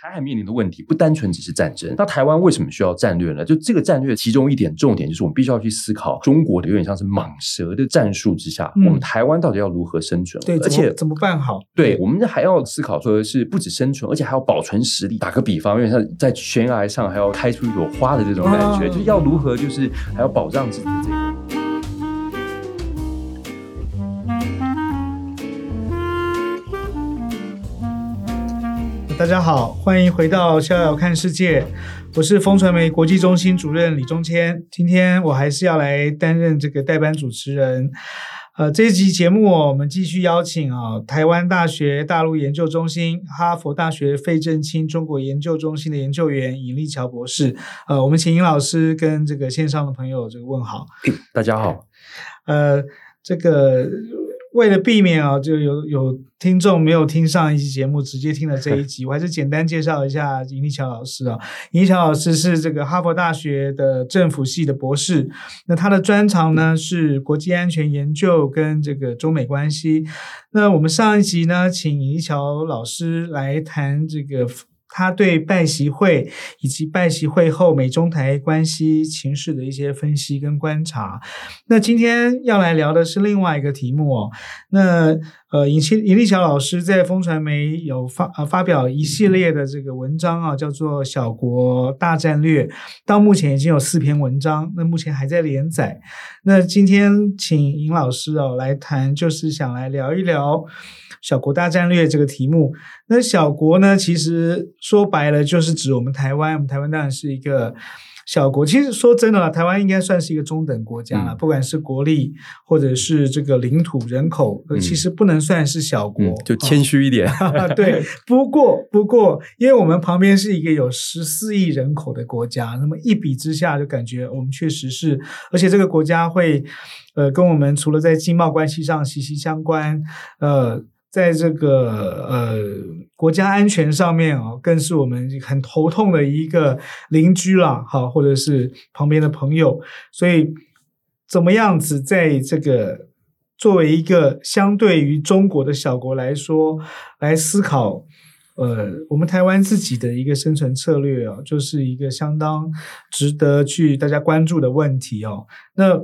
台海面临的问题不单纯只是战争。那台湾为什么需要战略呢？就这个战略其中一点重点就是我们必须要去思考中国的有点像是蟒蛇的战术之下，嗯、我们台湾到底要如何生存？对，而且怎么办好？对，我们还要思考说的是不止生存，而且还要保存实力。打个比方，因为像在悬崖上还要开出一朵花的这种感觉，啊、就是要如何就是还要保障自己的这个。大家好，欢迎回到《逍遥看世界》，我是风传媒国际中心主任李中谦。今天我还是要来担任这个代班主持人。呃，这一集节目我们继续邀请啊，台湾大学大陆研究中心、哈佛大学费正清中国研究中心的研究员尹力桥博士。呃，我们请尹老师跟这个线上的朋友这个问好。大家好。呃，这个。为了避免啊，就有有听众没有听上一期节目，直接听了这一集，我还是简单介绍一下尹力桥老师啊。尹力桥老师是这个哈佛大学的政府系的博士，那他的专长呢是国际安全研究跟这个中美关系。那我们上一集呢，请尹力桥老师来谈这个。他对拜习会以及拜习会后美中台关系情势的一些分析跟观察。那今天要来聊的是另外一个题目哦。那呃，尹清尹力桥老师在风传媒有发呃发表一系列的这个文章啊，叫做《小国大战略》，到目前已经有四篇文章，那目前还在连载。那今天请尹老师哦来谈，就是想来聊一聊。小国大战略这个题目，那小国呢，其实说白了就是指我们台湾。我们台湾当然是一个小国。其实说真的啦，台湾应该算是一个中等国家了，嗯、不管是国力或者是这个领土、人口，嗯、其实不能算是小国。嗯、就谦虚一点。哦、对，不过不过，因为我们旁边是一个有十四亿人口的国家，那么一比之下，就感觉我们确实是，而且这个国家会呃跟我们除了在经贸关系上息息相关，呃。在这个呃国家安全上面啊，更是我们很头痛的一个邻居了，哈，或者是旁边的朋友。所以，怎么样子在这个作为一个相对于中国的小国来说，来思考，呃，我们台湾自己的一个生存策略啊，就是一个相当值得去大家关注的问题哦。那。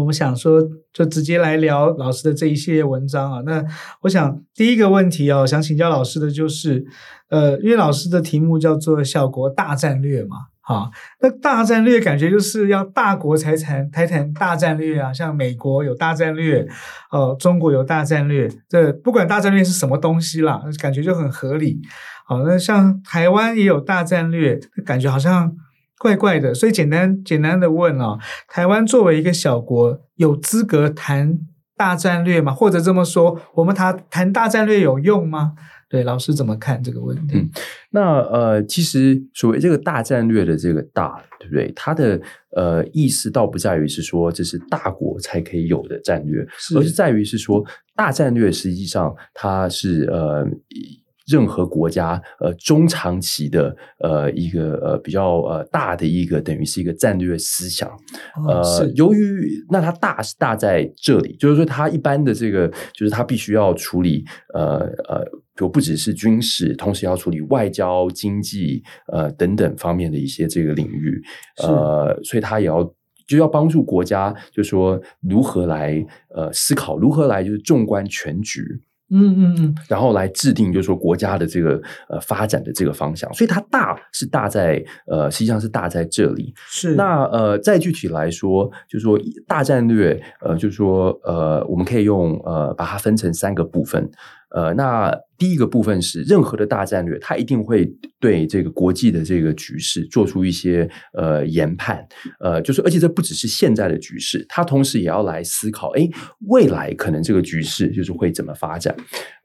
我们想说，就直接来聊老师的这一系列文章啊。那我想第一个问题哦，想请教老师的就是，呃，因为老师的题目叫做“小国大战略”嘛，哈，那大战略感觉就是要大国才谈才谈大战略啊，像美国有大战略，哦，中国有大战略，这不管大战略是什么东西啦，感觉就很合理。好，那像台湾也有大战略，感觉好像。怪怪的，所以简单简单的问啊，台湾作为一个小国，有资格谈大战略吗？或者这么说，我们谈谈大战略有用吗？对，老师怎么看这个问题？嗯，那呃，其实所谓这个大战略的这个大，对不对？它的呃意思倒不在于是说这是大国才可以有的战略，是而是在于是说大战略实际上它是呃。任何国家呃中长期的呃一个呃比较呃大的一个等于是一个战略思想，呃，是。由于那它大是大在这里，就是说它一般的这个就是它必须要处理呃呃，就不只是军事，同时要处理外交、经济呃等等方面的一些这个领域，呃，所以它也要就要帮助国家，就是说如何来呃思考，如何来就是纵观全局。嗯嗯嗯，然后来制定，就是说国家的这个呃发展的这个方向，所以它大是大在呃，实际上是大在这里。是那呃，再具体来说，就是说大战略，呃，就是说呃，我们可以用呃，把它分成三个部分。呃，那第一个部分是任何的大战略，它一定会对这个国际的这个局势做出一些呃研判，呃，就是而且这不只是现在的局势，它同时也要来思考，哎，未来可能这个局势就是会怎么发展，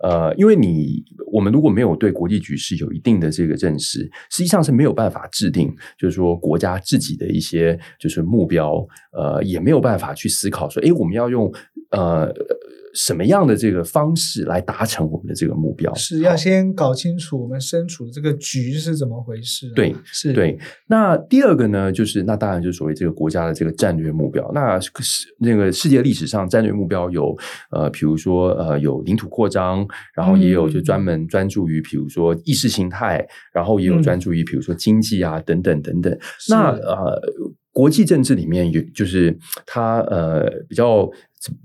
呃，因为你我们如果没有对国际局势有一定的这个认识，实际上是没有办法制定，就是说国家自己的一些就是目标，呃，也没有办法去思考说，哎，我们要用呃。什么样的这个方式来达成我们的这个目标？是要先搞清楚我们身处的这个局是怎么回事。对，是对。那第二个呢，就是那当然就是所谓这个国家的这个战略目标。那是那个世界历史上战略目标有呃，比如说呃，有领土扩张，然后也有就专门专注于比如说意识形态，嗯、然后也有专注于比如说经济啊等等等等。那呃，国际政治里面有就是它呃比较。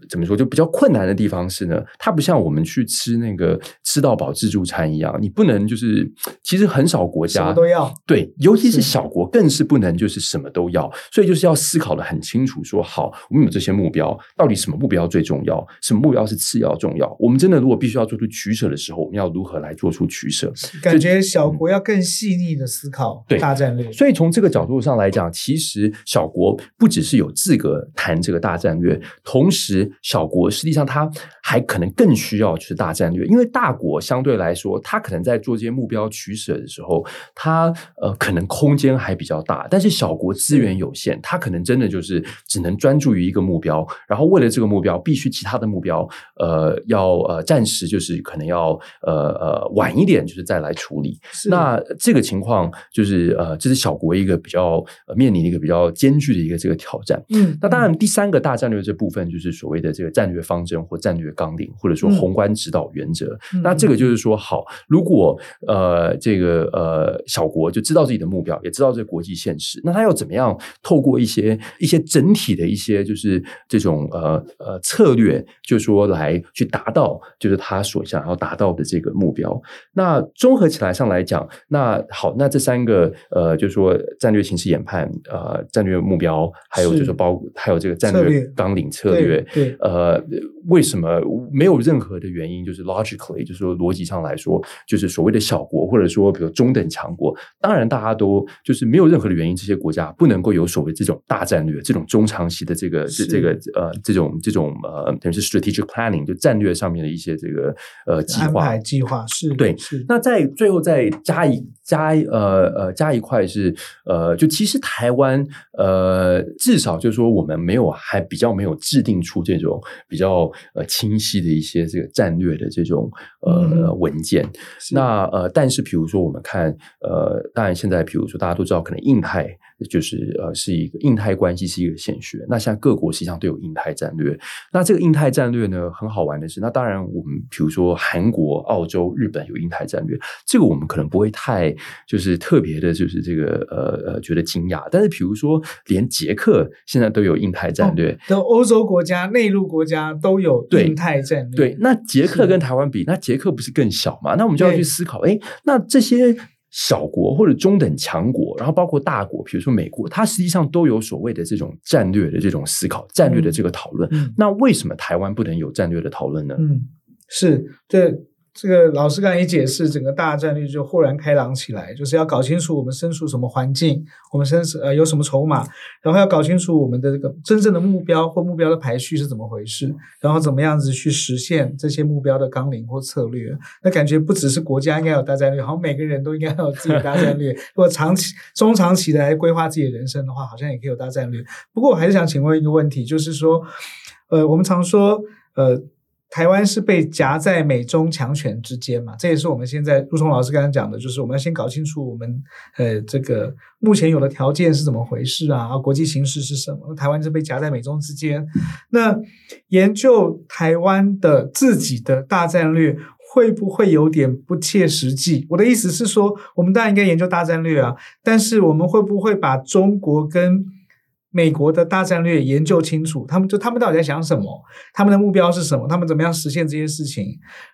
怎么说？就比较困难的地方是呢，它不像我们去吃那个吃到饱自助餐一样，你不能就是其实很少国家什么都要，对，尤其是小国更是不能就是什么都要，所以就是要思考的很清楚说，说好，我们有这些目标，到底什么目标最重要，什么目标是次要重要？我们真的如果必须要做出取舍的时候，我们要如何来做出取舍？感觉小国要更细腻的思考对大战略。对，所以从这个角度上来讲，其实小国不只是有资格谈这个大战略，同时。实小国实际上，它还可能更需要就是大战略，因为大国相对来说，它可能在做这些目标取舍的时候，它呃可能空间还比较大。但是小国资源有限，它可能真的就是只能专注于一个目标，然后为了这个目标，必须其他的目标呃要呃暂时就是可能要呃呃晚一点，就是再来处理。那这个情况就是呃这是小国一个比较呃面临的一个比较艰巨的一个这个挑战。嗯，那当然第三个大战略这部分就是。所谓的这个战略方针或战略纲领，或者说宏观指导原则，嗯、那这个就是说，好，如果呃这个呃小国就知道自己的目标，也知道这个国际现实，那他要怎么样透过一些一些整体的一些就是这种呃呃策略，就是说来去达到就是他所想要达到的这个目标。那综合起来上来讲，那好，那这三个呃就是说战略形势研判，呃战略目标，还有就是说包还有这个战略纲领策略。对，呃，为什么没有任何的原因？就是 logically，就是说逻辑上来说，就是所谓的小国，或者说比如中等强国，当然大家都就是没有任何的原因，这些国家不能够有所谓这种大战略、这种中长期的这个这这个呃这种这种呃等于是 strategic planning，就战略上面的一些这个呃计划计划是对。是那在最后再加一加呃呃加一块是呃，就其实台湾呃至少就是说我们没有还比较没有制定出。这种比较呃清晰的一些这个战略的这种呃文件，那呃，但是比如说我们看呃，当然现在比如说大家都知道，可能印太就是呃是一个印太关系是一个显学。那像各国实际上都有印太战略。那这个印太战略呢，很好玩的是，那当然我们比如说韩国、澳洲、日本有印太战略，这个我们可能不会太就是特别的，就是这个呃呃觉得惊讶。但是比如说连捷克现在都有印太战略，的、哦、欧洲国家。内陆国家都有印太战略，对，对，那捷克跟台湾比，那捷克不是更小嘛？那我们就要去思考，哎，那这些小国或者中等强国，然后包括大国，比如说美国，它实际上都有所谓的这种战略的这种思考、战略的这个讨论。嗯，那为什么台湾不能有战略的讨论呢？嗯，是对。这个老师刚才一解释，整个大战略就豁然开朗起来，就是要搞清楚我们身处什么环境，我们身处呃有什么筹码，然后要搞清楚我们的这个真正的目标或目标的排序是怎么回事，然后怎么样子去实现这些目标的纲领或策略。那感觉不只是国家应该有大战略，好像每个人都应该有自己的大战略。如果长期、中长期的来规划自己的人生的话，好像也可以有大战略。不过我还是想请问一个问题，就是说，呃，我们常说，呃。台湾是被夹在美中强权之间嘛？这也是我们现在，如同老师刚才讲的，就是我们要先搞清楚我们呃这个目前有的条件是怎么回事啊？啊，国际形势是什么？台湾是被夹在美中之间，那研究台湾的自己的大战略会不会有点不切实际？我的意思是说，我们当然应该研究大战略啊，但是我们会不会把中国跟美国的大战略研究清楚，他们就他们到底在想什么？他们的目标是什么？他们怎么样实现这些事情？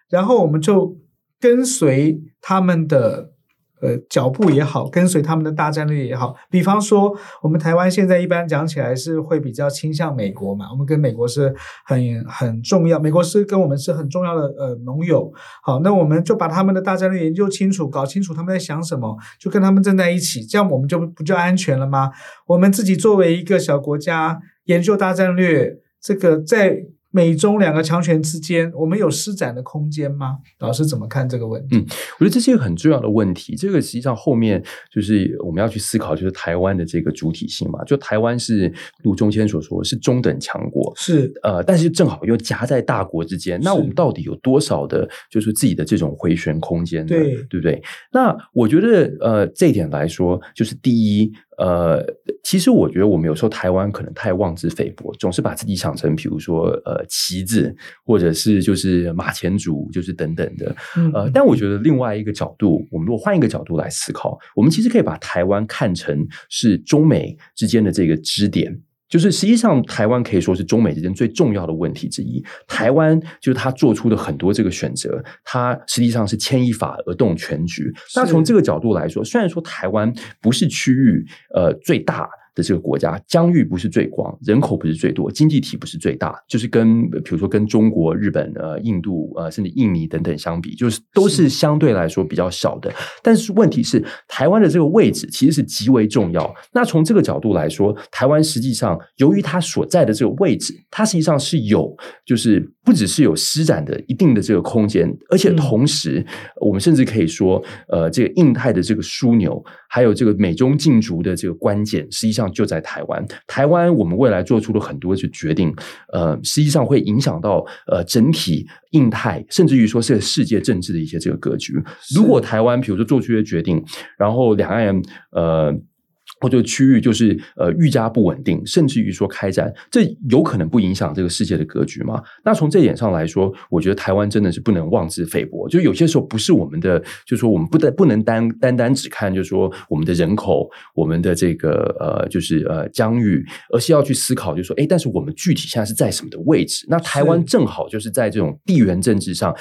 然后我们就跟随他们的。呃，脚步也好，跟随他们的大战略也好。比方说，我们台湾现在一般讲起来是会比较倾向美国嘛，我们跟美国是很很重要，美国是跟我们是很重要的呃盟友。好，那我们就把他们的大战略研究清楚，搞清楚他们在想什么，就跟他们站在一起，这样我们就不就安全了吗？我们自己作为一个小国家研究大战略，这个在。美中两个强权之间，我们有施展的空间吗？老师怎么看这个问题？嗯，我觉得这是一个很重要的问题。这个实际上后面就是我们要去思考，就是台湾的这个主体性嘛。就台湾是如中谦所说，是中等强国，是呃，但是正好又夹在大国之间。那我们到底有多少的，就是自己的这种回旋空间呢？对，对不对？那我觉得呃，这一点来说，就是第一。呃，其实我觉得我们有时候台湾可能太妄自菲薄，总是把自己想成，比如说呃旗子，或者是就是马前卒，就是等等的。呃，但我觉得另外一个角度，我们如果换一个角度来思考，我们其实可以把台湾看成是中美之间的这个支点。就是实际上，台湾可以说是中美之间最重要的问题之一。台湾就是他做出的很多这个选择，它实际上是牵一发而动全局。那从这个角度来说，虽然说台湾不是区域呃最大。的这个国家疆域不是最广，人口不是最多，经济体不是最大，就是跟比如说跟中国、日本、呃、印度、呃甚至印尼等等相比，就是都是相对来说比较小的。但是问题是，台湾的这个位置其实是极为重要。那从这个角度来说，台湾实际上由于它所在的这个位置，它实际上是有就是。不只是有施展的一定的这个空间，而且同时，我们甚至可以说，呃，这个印太的这个枢纽，还有这个美中竞逐的这个关键，实际上就在台湾。台湾，我们未来做出了很多的决定，呃，实际上会影响到呃整体印太，甚至于说是世界政治的一些这个格局。如果台湾，比如说做出一些决定，然后两岸呃。或者区域就是呃愈加不稳定，甚至于说开战，这有可能不影响这个世界的格局吗？那从这点上来说，我觉得台湾真的是不能妄自菲薄。就有些时候不是我们的，就是说我们不单不能单单单只看，就是说我们的人口，我们的这个呃，就是呃疆域，而是要去思考，就是说，诶，但是我们具体现在是在什么的位置？那台湾正好就是在这种地缘政治上，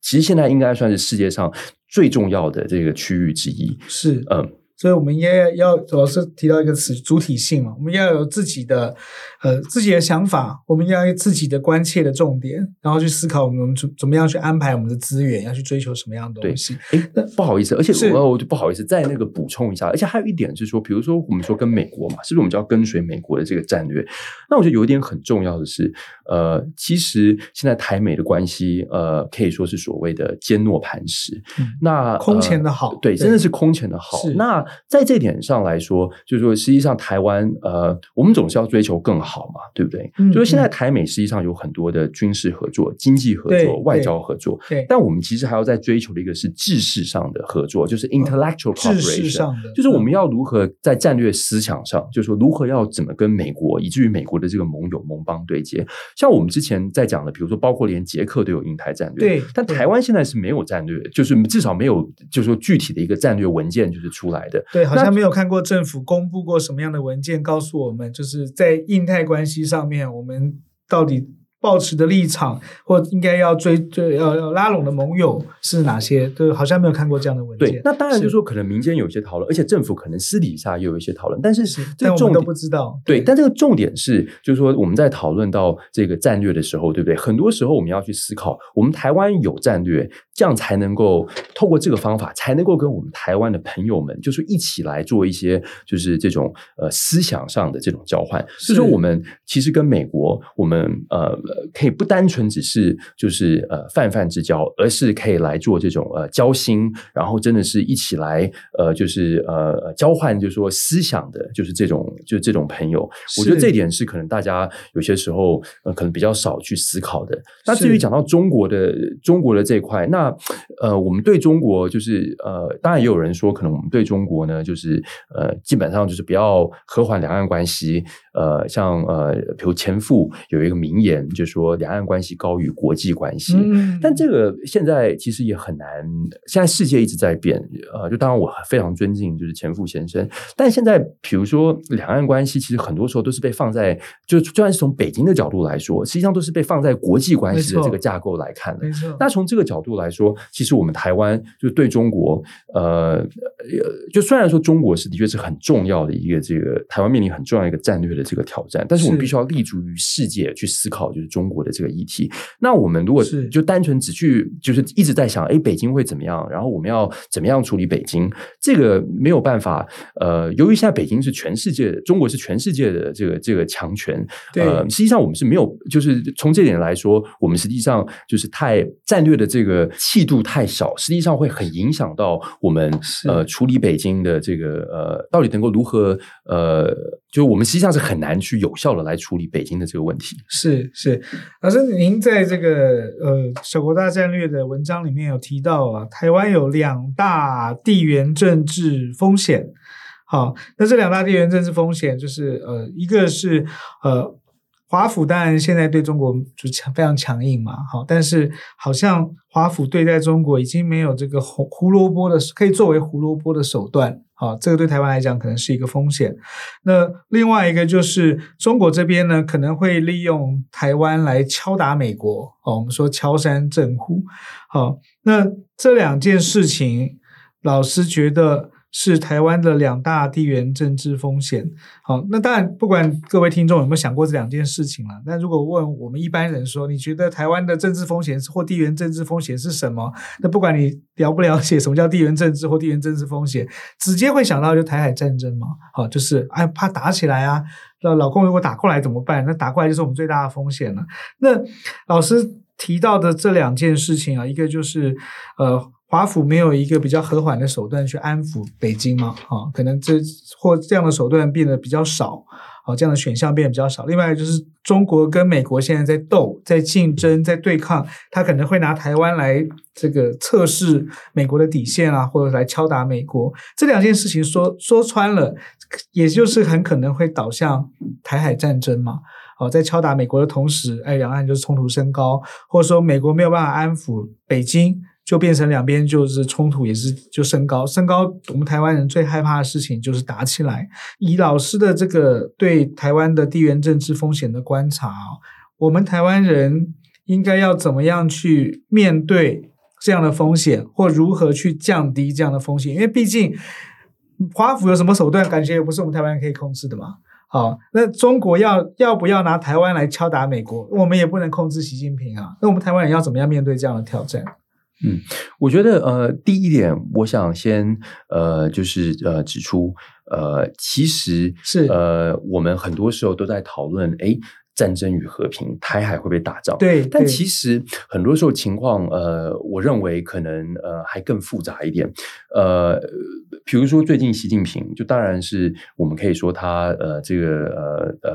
其实现在应该算是世界上最重要的这个区域之一。是，嗯。所以，我们应该要主要是提到一个词——主体性嘛。我们要有自己的呃自己的想法，我们要有自己的关切的重点，然后去思考我们怎怎么样去安排我们的资源，要去追求什么样的东西。哎，那不好意思，而且我我就不好意思再那个补充一下，而且还有一点就是说，比如说我们说跟美国嘛，是不是我们就要跟随美国的这个战略？那我觉得有一点很重要的是，呃，其实现在台美的关系，呃，可以说是所谓的坚若磐石。嗯、那空前的好，呃、对，真的是空前的好。那在这点上来说，就是说，实际上台湾，呃，我们总是要追求更好嘛，对不对？嗯、就是现在台美实际上有很多的军事合作、经济合作、外交合作，对。但我们其实还要在追求的一个是知识上的合作，就是 intellectual cooperation，、就是我们要如何在战略思想上，就是说如何要怎么跟美国，以至于美国的这个盟友盟邦对接。像我们之前在讲的，比如说，包括连捷克都有印太战略，对。但台湾现在是没有战略，就是至少没有，就是说具体的一个战略文件就是出来的，对。好像没有看过政府公布过什么样的文件，告诉我们就是在印太关系上面，我们到底。抱持的立场，或应该要追追要要拉拢的盟友是哪些？对，好像没有看过这样的文件。对，那当然就是说，可能民间有一些讨论，而且政府可能私底下也有一些讨论，但是这个重点但我们都不知道。对，对，但这个重点是，就是说我们在讨论到这个战略的时候，对不对？很多时候我们要去思考，我们台湾有战略，这样才能够透过这个方法，才能够跟我们台湾的朋友们，就是一起来做一些，就是这种呃思想上的这种交换。是就是说，我们其实跟美国，我们呃。可以不单纯只是就是呃泛泛之交，而是可以来做这种呃交心，然后真的是一起来呃就是呃交换，就是说思想的，就是这种就是这种朋友。我觉得这点是可能大家有些时候呃可能比较少去思考的。那至于讲到中国的中国的这一块，那呃我们对中国就是呃当然也有人说，可能我们对中国呢就是呃基本上就是不要和缓两岸关系。呃，像呃，比如前夫有一个名言，就是说两岸关系高于国际关系。嗯，但这个现在其实也很难。现在世界一直在变，呃，就当然我非常尊敬就是前夫先生，但现在比如说两岸关系，其实很多时候都是被放在，就就算是从北京的角度来说，实际上都是被放在国际关系的这个架构来看的。没错。那从这个角度来说，其实我们台湾就对中国，呃，就虽然说中国是的确是很重要的一个这个台湾面临很重要的一个战略的。这个挑战，但是我们必须要立足于世界去思考，就是中国的这个议题。那我们如果就单纯只去就是一直在想，哎，北京会怎么样？然后我们要怎么样处理北京？这个没有办法。呃，由于现在北京是全世界，中国是全世界的这个这个强权。对，呃，实际上我们是没有，就是从这点来说，我们实际上就是太战略的这个气度太少，实际上会很影响到我们呃处理北京的这个呃到底能够如何呃，就我们实际上是很难去有效的来处理北京的这个问题。是是，老师，您在这个呃小国大战略的文章里面有提到啊，台湾有两大地缘政治风险。好，那这两大地缘政治风险就是呃，一个是呃。华府当然现在对中国就强非常强硬嘛，好，但是好像华府对待中国已经没有这个胡胡萝卜的可以作为胡萝卜的手段，好，这个对台湾来讲可能是一个风险。那另外一个就是中国这边呢，可能会利用台湾来敲打美国，哦，我们说敲山震虎，好，那这两件事情，老师觉得。是台湾的两大地缘政治风险。好，那当然，不管各位听众有没有想过这两件事情了。那如果问我们一般人说，你觉得台湾的政治风险或地缘政治风险是什么？那不管你了不了解什么叫地缘政治或地缘政治风险，直接会想到就台海战争嘛。好，就是哎，怕打起来啊。那老公如果打过来怎么办？那打过来就是我们最大的风险了。那老师提到的这两件事情啊，一个就是呃。华府没有一个比较和缓的手段去安抚北京嘛？啊，可能这或这样的手段变得比较少，啊，这样的选项变得比较少。另外就是中国跟美国现在在斗、在竞争、在对抗，他可能会拿台湾来这个测试美国的底线啊，或者来敲打美国。这两件事情说说穿了，也就是很可能会导向台海战争嘛。哦，在敲打美国的同时，哎，两岸就是冲突升高，或者说美国没有办法安抚北京。就变成两边就是冲突，也是就升高，升高。我们台湾人最害怕的事情就是打起来。以老师的这个对台湾的地缘政治风险的观察，我们台湾人应该要怎么样去面对这样的风险，或如何去降低这样的风险？因为毕竟华府有什么手段，感觉也不是我们台湾人可以控制的嘛。好，那中国要要不要拿台湾来敲打美国，我们也不能控制习近平啊。那我们台湾人要怎么样面对这样的挑战？嗯，我觉得呃，第一点，我想先呃，就是呃，指出呃，其实是。呃，我们很多时候都在讨论，诶，战争与和平，台海会不会打仗？对，但其实很多时候情况呃，我认为可能呃，还更复杂一点，呃。比如说，最近习近平就当然是我们可以说他呃这个呃呃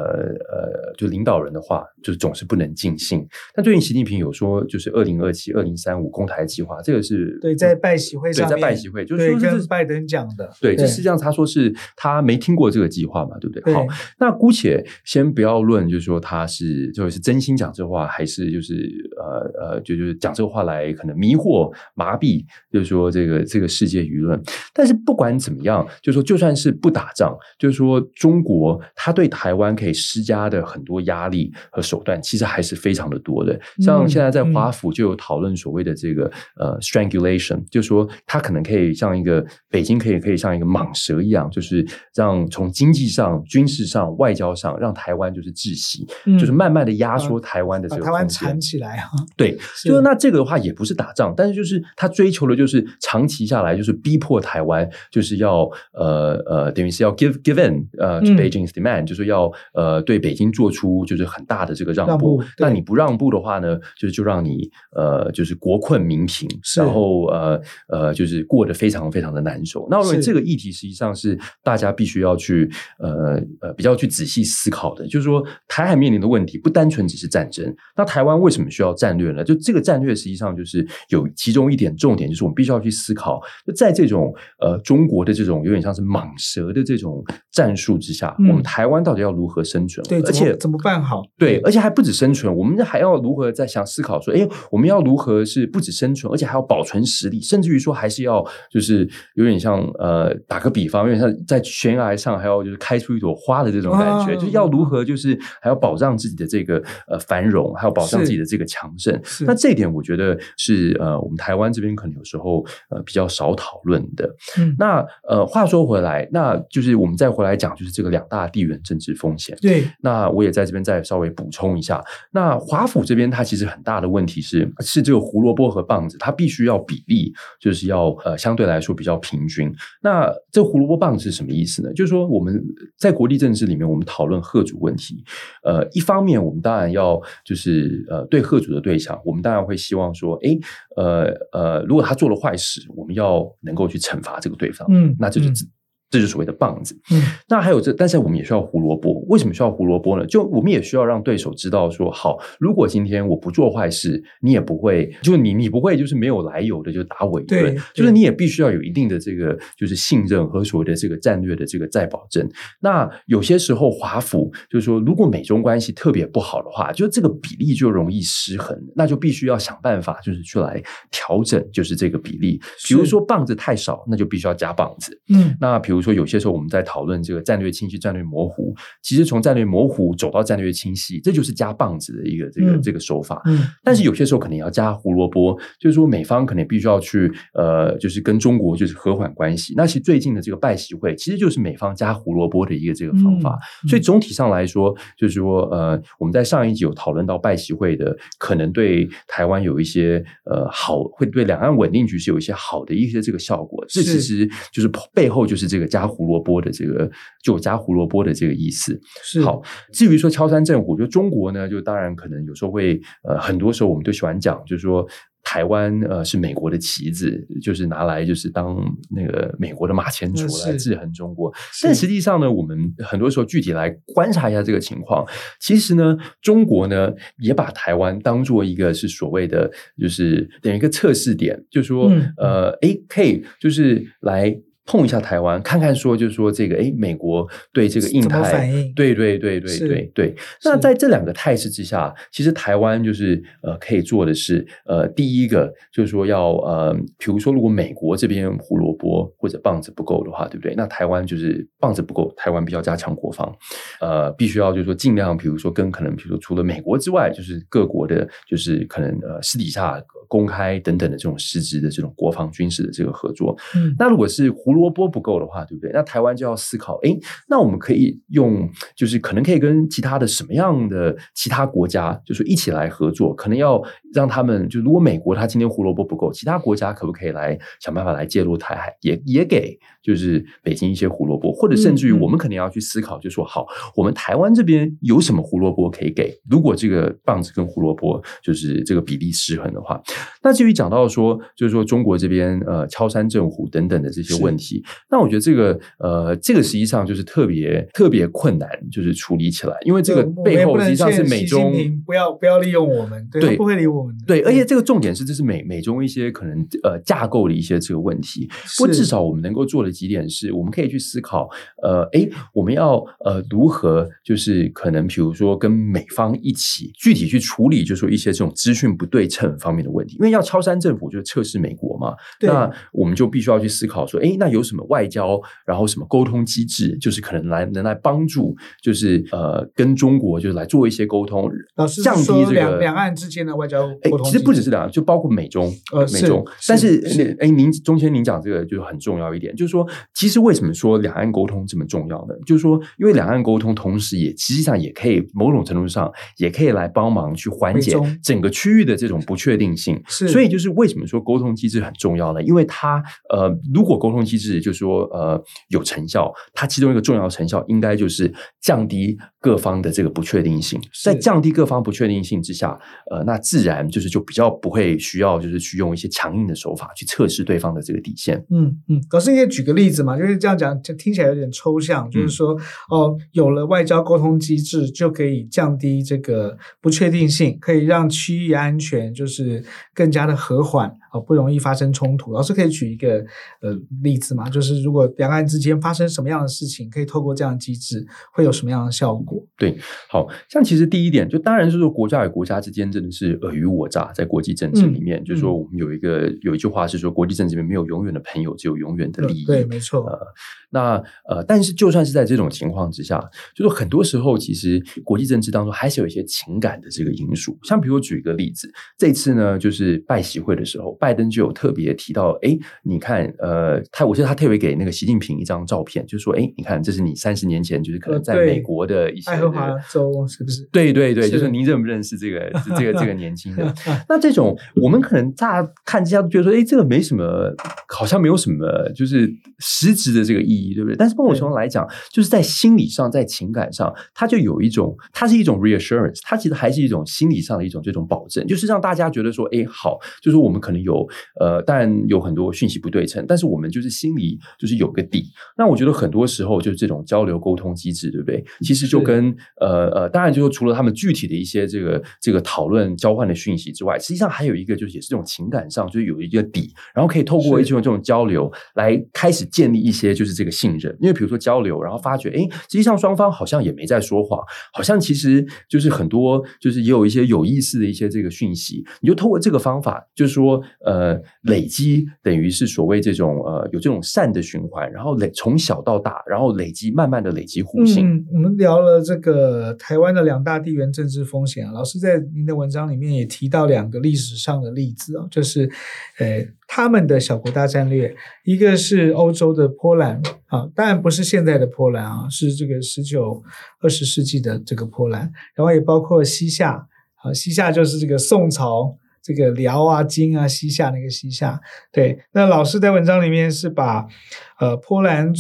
呃就领导人的话就是总是不能尽信。但最近习近平有说，就是二零二七、二零三五攻台计划，这个是对在拜习会上对在拜习会就是说是跟拜登讲的。对，这实际上他说是他没听过这个计划嘛，对不对？好，那姑且先不要论，就是说他是就是真心讲这话，还是就是呃呃就就是讲这个话来可能迷惑麻痹，就是说这个这个世界舆论，但是不。管怎么样，就是说，就算是不打仗，就是说，中国他对台湾可以施加的很多压力和手段，其实还是非常的多的。像现在在华府就有讨论所谓的这个、嗯、呃 strangulation，就是说，他可能可以像一个北京可以可以像一个蟒蛇一样，就是让从经济上、军事上、外交上让台湾就是窒息，嗯、就是慢慢的压缩台湾的这个台湾缠起来啊。对，就是那这个的话也不是打仗，但是就是他追求的就是长期下来就是逼迫台湾。就是要呃呃，等于是要 give give in 呃，to Beijing's demand，、嗯、就是要呃对北京做出就是很大的这个让步。那你不让步的话呢，就是就让你呃就是国困民贫，然后呃呃就是过得非常非常的难受。那我认为这个议题实际上是大家必须要去呃呃比较去仔细思考的。就是说台海面临的问题不单纯只是战争，那台湾为什么需要战略呢？就这个战略实际上就是有其中一点重点，就是我们必须要去思考，就在这种呃中。国的这种有点像是蟒蛇的这种战术之下，嗯、我们台湾到底要如何生存？对，而且怎么办好？对，而且还不止生存，我们还要如何在想思考说，哎，我们要如何是不止生存，而且还要保存实力，甚至于说还是要就是有点像呃，打个比方，有点像在悬崖上还要就是开出一朵花的这种感觉，啊、就是要如何就是还要保障自己的这个呃繁荣，还有保障自己的这个强盛。那这一点我觉得是呃，我们台湾这边可能有时候呃比较少讨论的。嗯，那。呃，话说回来，那就是我们再回来讲，就是这个两大地缘政治风险。对，那我也在这边再稍微补充一下，那华府这边它其实很大的问题是，是这个胡萝卜和棒子，它必须要比例，就是要呃相对来说比较平均。那这胡萝卜棒子是什么意思呢？就是说我们在国际政治里面，我们讨论贺主问题，呃，一方面我们当然要就是呃对贺主的对象，我们当然会希望说，诶，呃呃，如果他做了坏事，我们要能够去惩罚这个对方，嗯，那这就是。这就是所谓的棒子，嗯，那还有这，但是我们也需要胡萝卜。为什么需要胡萝卜呢？就我们也需要让对手知道说，好，如果今天我不做坏事，你也不会，就是你你不会就是没有来由的就打我一顿，对，就是你也必须要有一定的这个就是信任和所谓的这个战略的这个再保证。那有些时候华府就是说，如果美中关系特别不好的话，就这个比例就容易失衡，那就必须要想办法就是去来调整，就是这个比例。比如说棒子太少，那就必须要加棒子，嗯，那比如。比如说，有些时候我们在讨论这个战略清晰、战略模糊，其实从战略模糊走到战略清晰，这就是加棒子的一个这个、嗯、这个手法。嗯，但是有些时候可能要加胡萝卜，就是说美方可能必须要去呃，就是跟中国就是和缓关系。那其实最近的这个拜习会，其实就是美方加胡萝卜的一个这个方法。嗯、所以总体上来说，就是说呃，我们在上一集有讨论到拜习会的可能对台湾有一些呃好，会对两岸稳定局势有一些好的一些这个效果。这其实就是背后就是这个。加胡萝卜的这个，就加胡萝卜的这个意思是好。至于说敲山震虎，就中国呢，就当然可能有时候会呃，很多时候我们都喜欢讲，就是说台湾呃是美国的旗子，就是拿来就是当那个美国的马前卒来制衡中国。但实际上呢，我们很多时候具体来观察一下这个情况，其实呢，中国呢也把台湾当做一个是所谓的就是等于一个测试点，就是说、嗯、呃，诶，可以就是来。碰一下台湾，看看说，就是说这个，哎，美国对这个印太，对对对对对对。那在这两个态势之下，其实台湾就是呃，可以做的是，呃，第一个就是说要呃，比如说如果美国这边胡萝卜或者棒子不够的话，对不对？那台湾就是棒子不够，台湾必须要加强国防，呃，必须要就是说尽量，比如说跟可能，比如说除了美国之外，就是各国的，就是可能呃私底下公开等等的这种实质的这种国防军事的这个合作。嗯，那如果是胡。萝卜不够的话，对不对？那台湾就要思考，诶，那我们可以用，就是可能可以跟其他的什么样的其他国家，就是一起来合作，可能要让他们，就如果美国他今天胡萝卜不够，其他国家可不可以来想办法来介入台海，也也给就是北京一些胡萝卜，或者甚至于我们可能要去思考，就说好，我们台湾这边有什么胡萝卜可以给？如果这个棒子跟胡萝卜就是这个比例失衡的话，那至于讲到说，就是说中国这边呃敲山震虎等等的这些问题。那我觉得这个呃，这个实际上就是特别特别困难，就是处理起来，因为这个背后实际上是美中不要不要利用我们，对，不会理我们。对，而且这个重点是，这是美美中一些可能呃架构的一些这个问题。不过至少我们能够做的几点是，我们可以去思考，呃，哎，我们要呃如何就是可能比如说跟美方一起具体去处理，就是说一些这种资讯不对称方面的问题。因为要超山政府，就是测试美国嘛，那我们就必须要去思考说，哎，那有。有什么外交，然后什么沟通机制，就是可能来能来帮助，就是呃，跟中国就是来做一些沟通，降低这个两两岸之间的外交沟通。其实不只是两岸，就包括美中，呃，美中。但是，哎，您中间，您讲这个就很重要一点，就是说，其实为什么说两岸沟通这么重要呢？就是说，因为两岸沟通同时也实际上也可以某种程度上也可以来帮忙去缓解整个区域的这种不确定性。是，所以就是为什么说沟通机制很重要呢？因为它呃，如果沟通机制是，就是说，呃，有成效。它其中一个重要成效，应该就是降低各方的这个不确定性。在降低各方不确定性之下，呃，那自然就是就比较不会需要，就是去用一些强硬的手法去测试对方的这个底线。嗯嗯，老师，你也举个例子嘛？就是这样讲，就听起来有点抽象。就是说，嗯、哦，有了外交沟通机制，就可以降低这个不确定性，可以让区域安全就是更加的和缓。不容易发生冲突。老师可以举一个呃例子吗？就是如果两岸之间发生什么样的事情，可以透过这样的机制，会有什么样的效果？对，好像其实第一点，就当然是说国家与国家之间真的是尔虞我诈，在国际政治里面，嗯、就是说我们有一个有一句话是说，国际政治里面没有永远的朋友，只有永远的利益。对，没错。呃，那呃，但是就算是在这种情况之下，就是很多时候其实国际政治当中还是有一些情感的这个因素。像比如举一个例子，这次呢，就是就是拜习会的时候，拜登就有特别提到，哎，你看，呃，他我记得他特别给那个习近平一张照片，就是说，哎，你看，这是你三十年前就是可能在美国的一些爱荷华州，是不是？对对对，就是您认不认识这个这个这个年轻人？那这种我们可能乍看之下觉得说，哎，这个没什么，好像没有什么，就是实质的这个意义，对不对？但是某种程度来讲，就是在心理上，在情感上，它就有一种，它是一种 reassurance，它其实还是一种心理上的一种这种保证，就是让大家觉得说，哎，好，就是我们可能有呃，但有很多讯息不对称，但是我们就是心里就是有个底。那我觉得很多时候就是这种交流沟通机制，对不对？其实就跟呃呃，当然就是除了他们具体的一些这个这个讨论交换的讯息之外，实际上还有一个就是也是这种情感上就是有一个底，然后可以透过一种这种交流来开始建立一些就是这个信任。因为比如说交流，然后发觉，哎，实际上双方好像也没在说谎，好像其实就是很多就是也有一些有意思的一些这个讯息，你就透过这个方法，就是说呃累积，等于是所谓这种呃有这种善的循环，然后累从小到大，然后累积慢慢的累积互信。嗯，我们聊了这个台湾的两大地缘政治风险啊，老师在您的文章里面也提到两个历史上的例子啊，就是呃他们的小国大战略，一个是欧洲的波兰啊，当然不是现在的波兰啊，是这个十九二十世纪的这个波兰，然后也包括西夏。啊，西夏就是这个宋朝这个辽啊、金啊，西夏那个西夏。对，那老师在文章里面是把呃波兰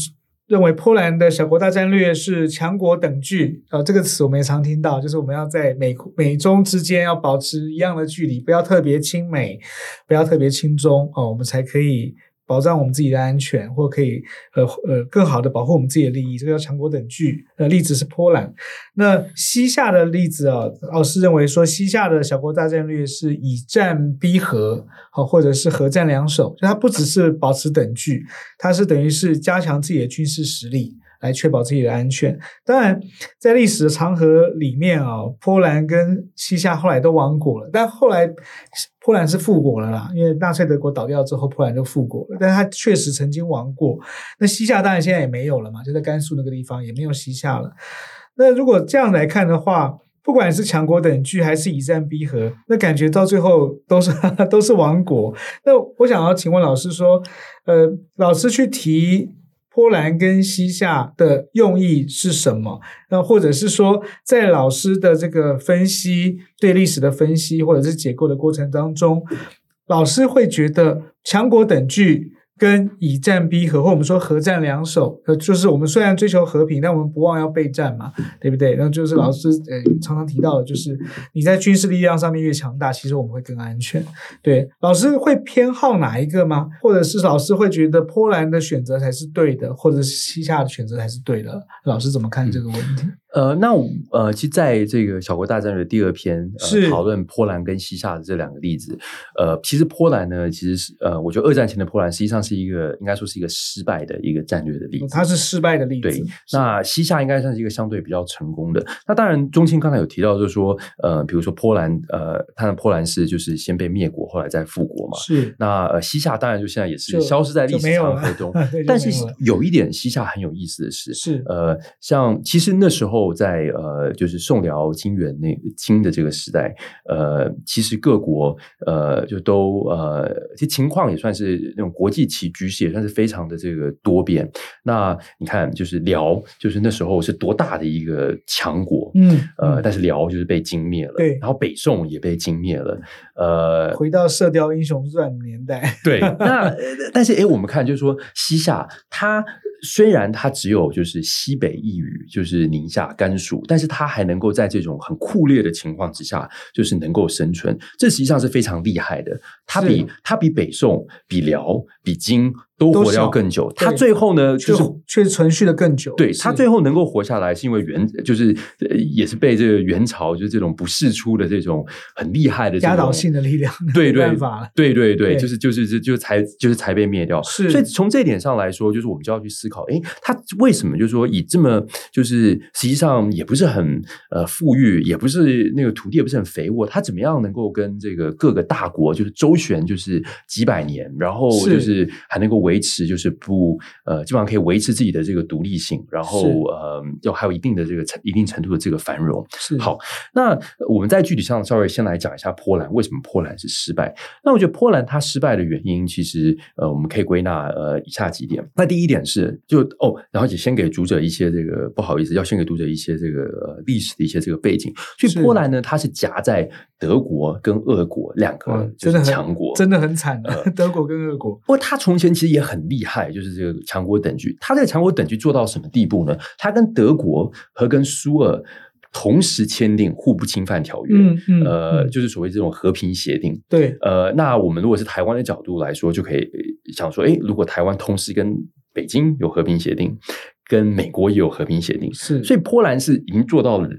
认为波兰的小国大战略是强国等距呃，这个词我们也常听到，就是我们要在美美中之间要保持一样的距离，不要特别亲美，不要特别亲中哦，我们才可以。保障我们自己的安全，或可以呃呃更好的保护我们自己的利益，这个叫强国等距。呃，例子是波兰。那西夏的例子啊，老师认为说，西夏的小国大战略是以战逼和，好，或者是和战两手，就它不只是保持等距，它是等于是加强自己的军事实力，来确保自己的安全。当然，在历史的长河里面啊，波兰跟西夏后来都亡国了，但后来。波兰是复国了啦，因为纳粹德国倒掉之后，波兰就复国了。但是它确实曾经亡过。那西夏当然现在也没有了嘛，就在甘肃那个地方也没有西夏了。那如果这样来看的话，不管是强国等距还是以战逼和，那感觉到最后都是 都是亡国。那我想要请问老师说，呃，老师去提。波兰跟西夏的用意是什么？那或者是说，在老师的这个分析、对历史的分析或者是解构的过程当中，老师会觉得强国等距。跟以战逼和，或我们说和战两手，呃，就是我们虽然追求和平，但我们不忘要备战嘛，对不对？那就是老师呃常常提到的，就是你在军事力量上面越强大，其实我们会更安全。对，老师会偏好哪一个吗？或者是老师会觉得波兰的选择才是对的，或者是西夏的选择才是对的？老师怎么看这个问题？呃，那呃，其实在这个小国大战略的第二篇，呃、是讨论波兰跟西夏的这两个例子。呃，其实波兰呢，其实是呃，我觉得二战前的波兰实际上是一个应该说是一个失败的一个战略的例子。它是失败的例子。对，那西夏应该算是一个相对比较成功的。那当然，中青刚才有提到，就是说，呃，比如说波兰，呃，他的波兰是就是先被灭国，后来再复国嘛。是。那呃，西夏当然就现在也是消失在历史长河中。但是有一点，西夏很有意思的是，是呃，像其实那时候。在呃，就是宋辽金元那个金的这个时代，呃，其实各国呃就都呃，其实情况也算是那种国际棋局势也算是非常的这个多变。那你看，就是辽，就是那时候是多大的一个强国，嗯，呃，但是辽就是被金灭了，对，然后北宋也被金灭了，呃，回到《射雕英雄传》年代，对，那但是哎，我们看就是说西夏它。虽然它只有就是西北一隅，就是宁夏、甘肃，但是它还能够在这种很酷烈的情况之下，就是能够生存，这实际上是非常厉害的。它比它比北宋、比辽、比金。都活得要更久，他最后呢，就是确实存续的更久。对，他最后能够活下来，是因为元就是也是被这个元朝就是这种不世出的这种很厉害的压倒性的力量，对对对对对，就是就是就就才就是才被灭掉。是，所以从这一点上来说，就是我们就要去思考，哎，他为什么就是说以这么就是实际上也不是很呃富裕，也不是那个土地也不是很肥沃，他怎么样能够跟这个各个大国就是周旋就是几百年，然后就是还能够。维持就是不呃，基本上可以维持自己的这个独立性，然后呃，要还有一定的这个一定程度的这个繁荣。是好，那我们在具体上稍微先来讲一下波兰为什么波兰是失败。那我觉得波兰它失败的原因，其实呃，我们可以归纳呃以下几点。那第一点是就哦，然后也先给读者一些这个不好意思，要先给读者一些这个呃历史的一些这个背景。所以波兰呢，它是夹在德国跟俄国两个就是强国，真的很惨的、呃、德国跟俄国。不过它从前其实也很厉害，就是这个强国等距。它这个强国等距做到什么地步呢？它跟德国和跟苏俄同时签订互不侵犯条约，嗯嗯，呃，就是所谓这种和平协定。对，呃，那我们如果是台湾的角度来说，就可以想说，诶，如果台湾同时跟北京有和平协定，跟美国也有和平协定，是，所以波兰是已经做到了。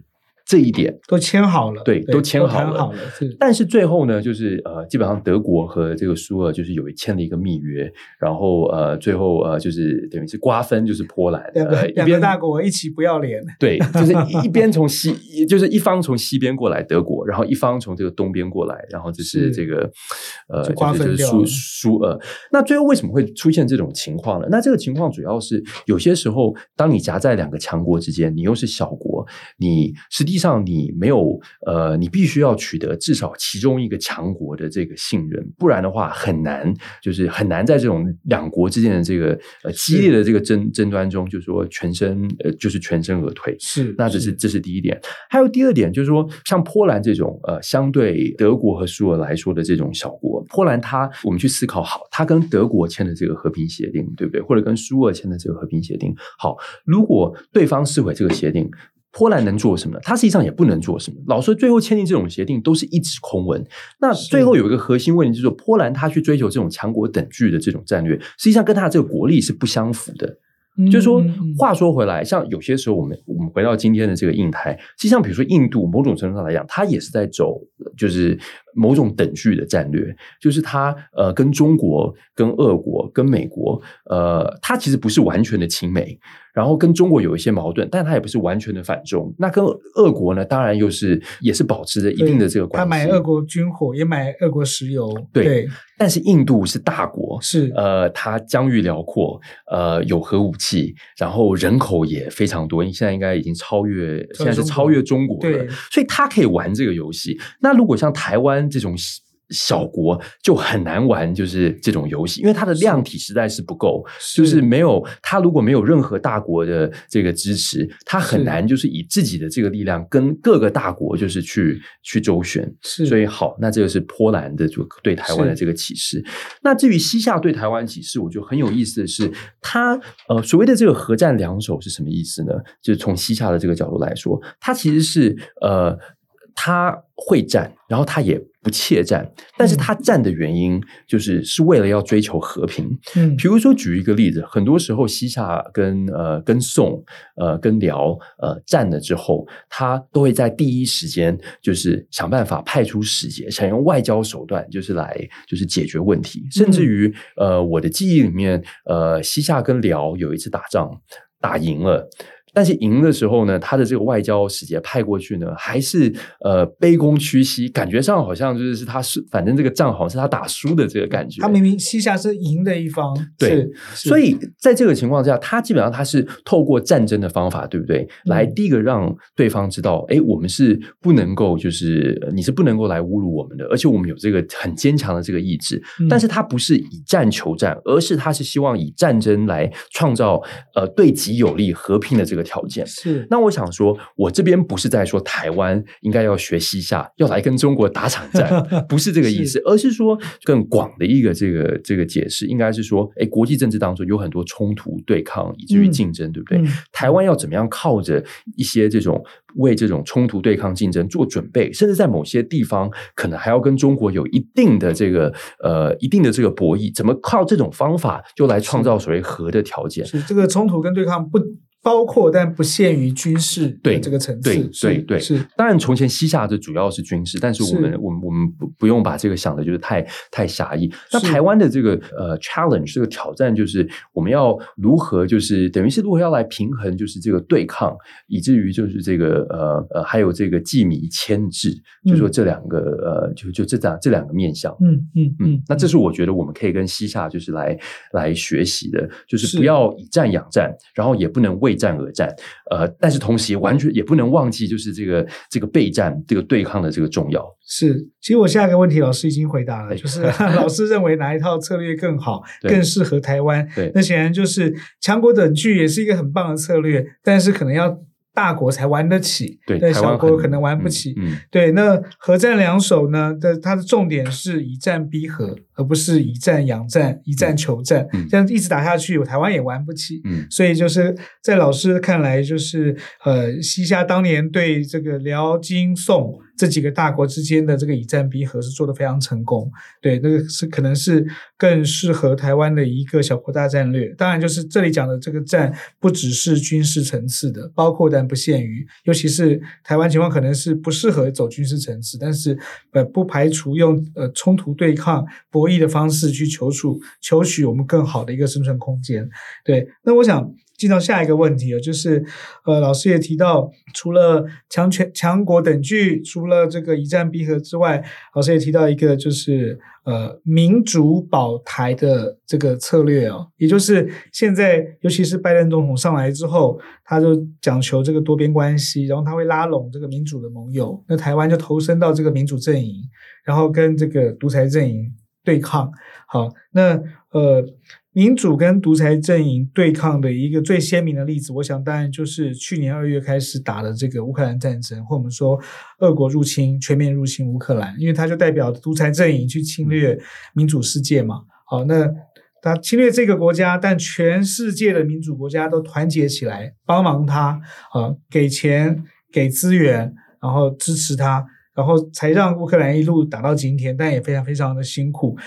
这一点都签好了，对，都签好了。好了是，但是最后呢，就是呃，基本上德国和这个苏俄就是有签了一个密约，然后呃，最后呃，就是等于是瓜分，就是波兰两个两个大国一起不要脸。对，就是一边从西，就是一方从西边过来德国，然后一方从这个东边过来，然后就是这个呃，就是苏苏俄。那最后为什么会出现这种情况呢？那这个情况主要是有些时候，当你夹在两个强国之间，你又是小国，你实际。上你没有呃，你必须要取得至少其中一个强国的这个信任，不然的话很难，就是很难在这种两国之间的这个呃激烈的这个争争端中，就是说全身呃就是全身而退。是，那这是这是第一点。还有第二点就是说，像波兰这种呃相对德国和苏俄来说的这种小国，波兰它我们去思考好，它跟德国签的这个和平协定，对不对？或者跟苏俄签的这个和平协定，好，如果对方撕毁这个协定。波兰能做什么呢？他实际上也不能做什么。老说最后签订这种协定都是一纸空文。那最后有一个核心问题，就是说波兰它去追求这种强国等距的这种战略，实际上跟它的这个国力是不相符的。就是说，话说回来，像有些时候我们我们回到今天的这个印太，实际上比如说印度，某种程度上来讲，它也是在走就是某种等距的战略，就是它呃跟中国、跟俄国、跟美国，呃，它其实不是完全的亲美。然后跟中国有一些矛盾，但他也不是完全的反中。那跟俄国呢，当然又是也是保持着一定的这个关系。他买俄国军火，也买俄国石油。对，对，但是印度是大国，是呃，它疆域辽阔，呃，有核武器，然后人口也非常多。现在应该已经超越，现在是超越中国了。对，所以他可以玩这个游戏。那如果像台湾这种。小国就很难玩，就是这种游戏，因为它的量体实在是不够，是就是没有它如果没有任何大国的这个支持，它很难就是以自己的这个力量跟各个大国就是去去周旋。是，所以好，那这个是波兰的就对台湾的这个启示。那至于西夏对台湾启示，我觉得很有意思的是，它呃所谓的这个核战两手是什么意思呢？就是从西夏的这个角度来说，它其实是呃。他会战，然后他也不怯战，但是他战的原因就是是为了要追求和平。嗯，比如说举一个例子，很多时候西夏跟呃跟宋呃跟辽呃战了之后，他都会在第一时间就是想办法派出使节，想用外交手段就是来就是解决问题。甚至于呃我的记忆里面，呃西夏跟辽有一次打仗打赢了。但是赢的时候呢，他的这个外交使节派过去呢，还是呃卑躬屈膝，感觉上好像就是是他是反正这个仗好像是他打输的这个感觉。他明明西夏是赢的一方，对，所以在这个情况下，他基本上他是透过战争的方法，对不对？嗯、来第一个让对方知道，哎，我们是不能够就是你是不能够来侮辱我们的，而且我们有这个很坚强的这个意志。嗯、但是他不是以战求战，而是他是希望以战争来创造呃对己有利和平的这个。的条件是，那我想说，我这边不是在说台湾应该要学西夏，要来跟中国打场战，不是这个意思，是而是说更广的一个这个这个解释，应该是说，哎，国际政治当中有很多冲突、对抗，以至于竞争，嗯、对不对？嗯、台湾要怎么样靠着一些这种为这种冲突、对抗、竞争做准备，甚至在某些地方可能还要跟中国有一定的这个呃一定的这个博弈，怎么靠这种方法就来创造所谓和的条件？是，是这个冲突跟对抗不。包括但不限于军事对这个层次，对对对是。当然，从前西夏这主要是军事，但是我们我们我们不不用把这个想的就是太太狭义。那台湾的这个呃 challenge 这个挑战就是我们要如何就是等于是如何要来平衡就是这个对抗，以至于就是这个呃呃还有这个计米牵制，就说这两个呃就就这两这两个面向，嗯嗯嗯。那这是我觉得我们可以跟西夏就是来来学习的，就是不要以战养战，然后也不能为战而战，呃，但是同时也完全也不能忘记，就是这个这个备战、这个对抗的这个重要。是，其实我下一个问题老师已经回答了，就是 老师认为哪一套策略更好，更适合台湾？对，那显然就是强国等距也是一个很棒的策略，但是可能要。大国才玩得起，对，但小国可能玩不起。嗯，嗯对。那核战两手呢？的它的重点是以战逼和，而不是以战养战、以战求战。嗯，这样一直打下去，台湾也玩不起。嗯，所以就是在老师看来，就是呃，西夏当年对这个辽、金、宋。这几个大国之间的这个以战逼和是做得非常成功，对，那个是可能是更适合台湾的一个小国大战略。当然，就是这里讲的这个战，不只是军事层次的，包括但不限于，尤其是台湾情况可能是不适合走军事层次，但是呃不排除用呃冲突对抗博弈的方式去求处求取我们更好的一个生存空间。对，那我想。进到下一个问题啊，就是，呃，老师也提到，除了强权强国等距，除了这个一战逼和之外，老师也提到一个，就是呃民主保台的这个策略哦，也就是现在，尤其是拜登总统上来之后，他就讲求这个多边关系，然后他会拉拢这个民主的盟友，那台湾就投身到这个民主阵营，然后跟这个独裁阵营对抗。好，那呃。民主跟独裁阵营对抗的一个最鲜明的例子，我想当然就是去年二月开始打的这个乌克兰战争，或我们说俄国入侵、全面入侵乌克兰，因为它就代表独裁阵营去侵略民主世界嘛。好，那他侵略这个国家，但全世界的民主国家都团结起来帮忙他，啊，给钱、给资源，然后支持他，然后才让乌克兰一路打到今天，但也非常非常的辛苦。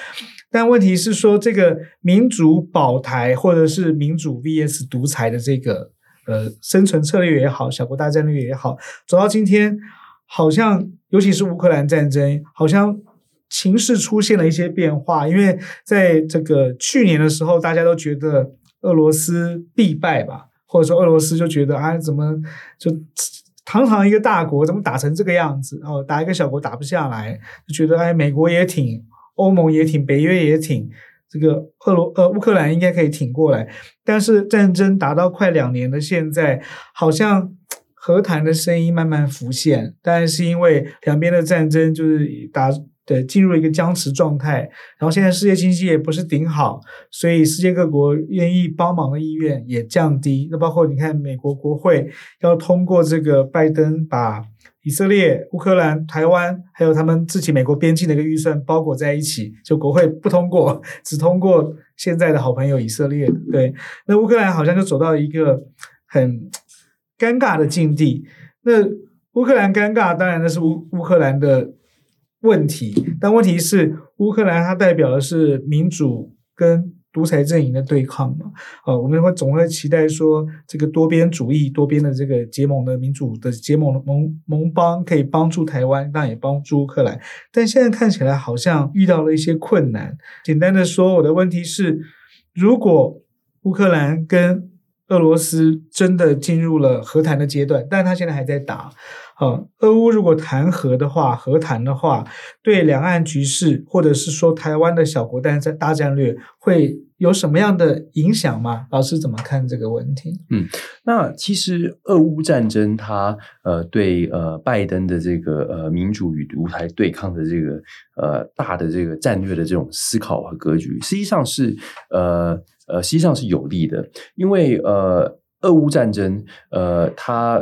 但问题是说，这个民主保台，或者是民主 VS 独裁的这个呃生存策略也好，小国大战略也好，走到今天，好像尤其是乌克兰战争，好像情势出现了一些变化。因为在这个去年的时候，大家都觉得俄罗斯必败吧，或者说俄罗斯就觉得啊，怎么就堂堂一个大国，怎么打成这个样子？哦，打一个小国打不下来，就觉得哎，美国也挺。欧盟也挺，北约也挺，这个俄罗呃乌克兰应该可以挺过来。但是战争打到快两年的现在，好像和谈的声音慢慢浮现，但是因为两边的战争就是打对进入了一个僵持状态，然后现在世界经济也不是顶好，所以世界各国愿意帮忙的意愿也降低。那包括你看，美国国会要通过这个拜登把。以色列、乌克兰、台湾，还有他们自己美国边境的一个预算包裹在一起，就国会不通过，只通过现在的好朋友以色列。对，那乌克兰好像就走到一个很尴尬的境地。那乌克兰尴尬，当然那是乌乌克兰的问题，但问题是乌克兰它代表的是民主跟。独裁阵营的对抗嘛，呃，我们会总会期待说，这个多边主义、多边的这个结盟的民主的结盟的盟盟邦可以帮助台湾，但也帮助乌克兰。但现在看起来好像遇到了一些困难。简单的说，我的问题是，如果乌克兰跟俄罗斯真的进入了和谈的阶段，但他现在还在打。呃，俄乌如果谈和的话，和谈的话，对两岸局势，或者是说台湾的小国大战大战略，会有什么样的影响吗？老师怎么看这个问题？嗯，那其实俄乌战争它呃对呃拜登的这个呃民主与独裁对抗的这个呃大的这个战略的这种思考和格局，实际上是呃呃实际上是有利的，因为呃俄乌战争呃它。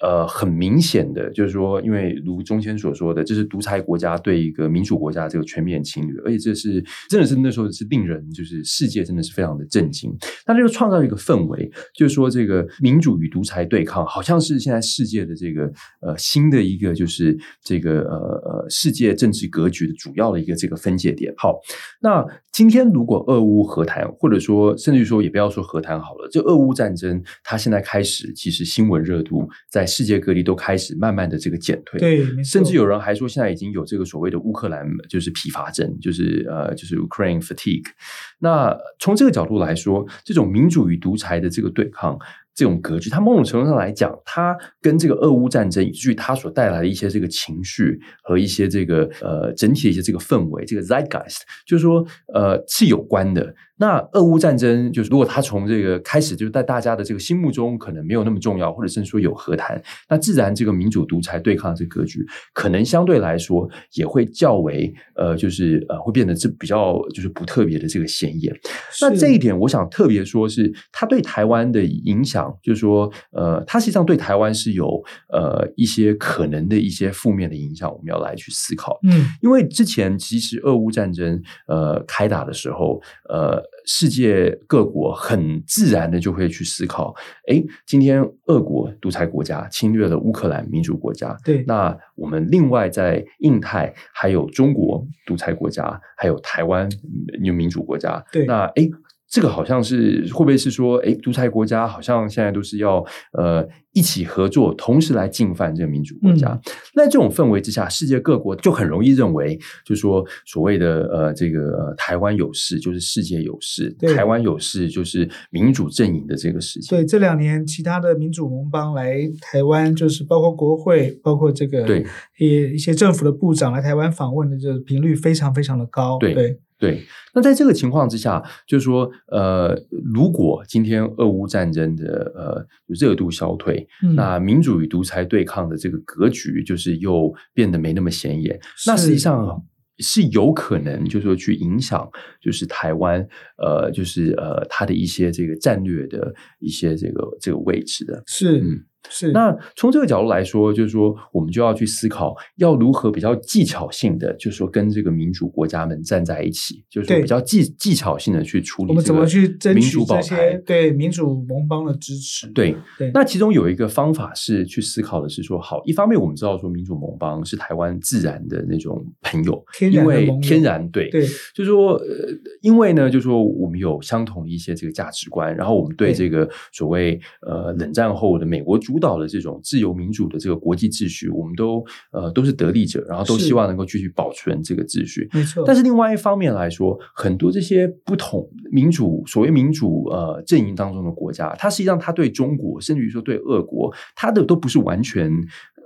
呃，很明显的，就是说，因为如中谦所说的，这是独裁国家对一个民主国家这个全面侵略，而且这是真的是那时候是令人就是世界真的是非常的震惊。那这个创造一个氛围，就是说这个民主与独裁对抗，好像是现在世界的这个呃新的一个就是这个呃呃世界政治格局的主要的一个这个分界点。好，那今天如果俄乌和谈，或者说甚至于说也不要说和谈好了，这俄乌战争它现在开始，其实新闻热度在。世界各地都开始慢慢的这个减退，对，甚至有人还说现在已经有这个所谓的乌克兰就是疲乏症，就是呃就是 Ukraine fatigue。那从这个角度来说，这种民主与独裁的这个对抗。这种格局，它某种程度上来讲，它跟这个俄乌战争以至于它所带来的一些这个情绪和一些这个呃整体的一些这个氛围，这个 zeitgeist，就是说呃是有关的。那俄乌战争就是如果他从这个开始就是在大家的这个心目中可能没有那么重要，或者甚至说有和谈，那自然这个民主独裁对抗的这个格局，可能相对来说也会较为呃就是呃会变得这比较就是不特别的这个显眼。那这一点，我想特别说是它对台湾的影响。就是说，呃，它实际上对台湾是有呃一些可能的一些负面的影响，我们要来去思考。嗯，因为之前其实俄乌战争呃开打的时候，呃，世界各国很自然的就会去思考，哎，今天俄国独裁国家侵略了乌克兰民主国家，对，那我们另外在印太还有中国独裁国家，还有台湾有民主国家，对，那诶。这个好像是会不会是说，诶，独裁国家好像现在都是要呃一起合作，同时来进犯这个民主国家。嗯、那这种氛围之下，世界各国就很容易认为，就是说所谓的呃这个、呃、台湾有事就是世界有事，对台湾有事就是民主阵营的这个事情。对，这两年其他的民主盟邦来台湾，就是包括国会，包括这个对一一些政府的部长来台湾访问的这个频率非常非常的高。对。对对，那在这个情况之下，就是说，呃，如果今天俄乌战争的呃热度消退，嗯、那民主与独裁对抗的这个格局就是又变得没那么显眼，那实际上是有可能，就是说去影响，就是台湾，呃，就是呃，它的一些这个战略的一些这个这个位置的，是嗯。是，那从这个角度来说，就是说，我们就要去思考，要如何比较技巧性的，就是说，跟这个民主国家们站在一起，就是说，比较技技巧性的去处理。我们怎么去争取这些对民主盟邦的支持？对。对。那其中有一个方法是去思考的是说，好，一方面我们知道说，民主盟邦是台湾自然的那种朋友，天因为天然对。对，就是说，呃，因为呢，就是说，我们有相同的一些这个价值观，然后我们对。这个所谓呃冷战后的美国主导的这种。自由民主的这个国际秩序，我们都呃都是得利者，然后都希望能够继续保存这个秩序。没错。但是另外一方面来说，很多这些不同民主所谓民主呃阵营当中的国家，它实际上它对中国，甚至于说对俄国，它的都不是完全。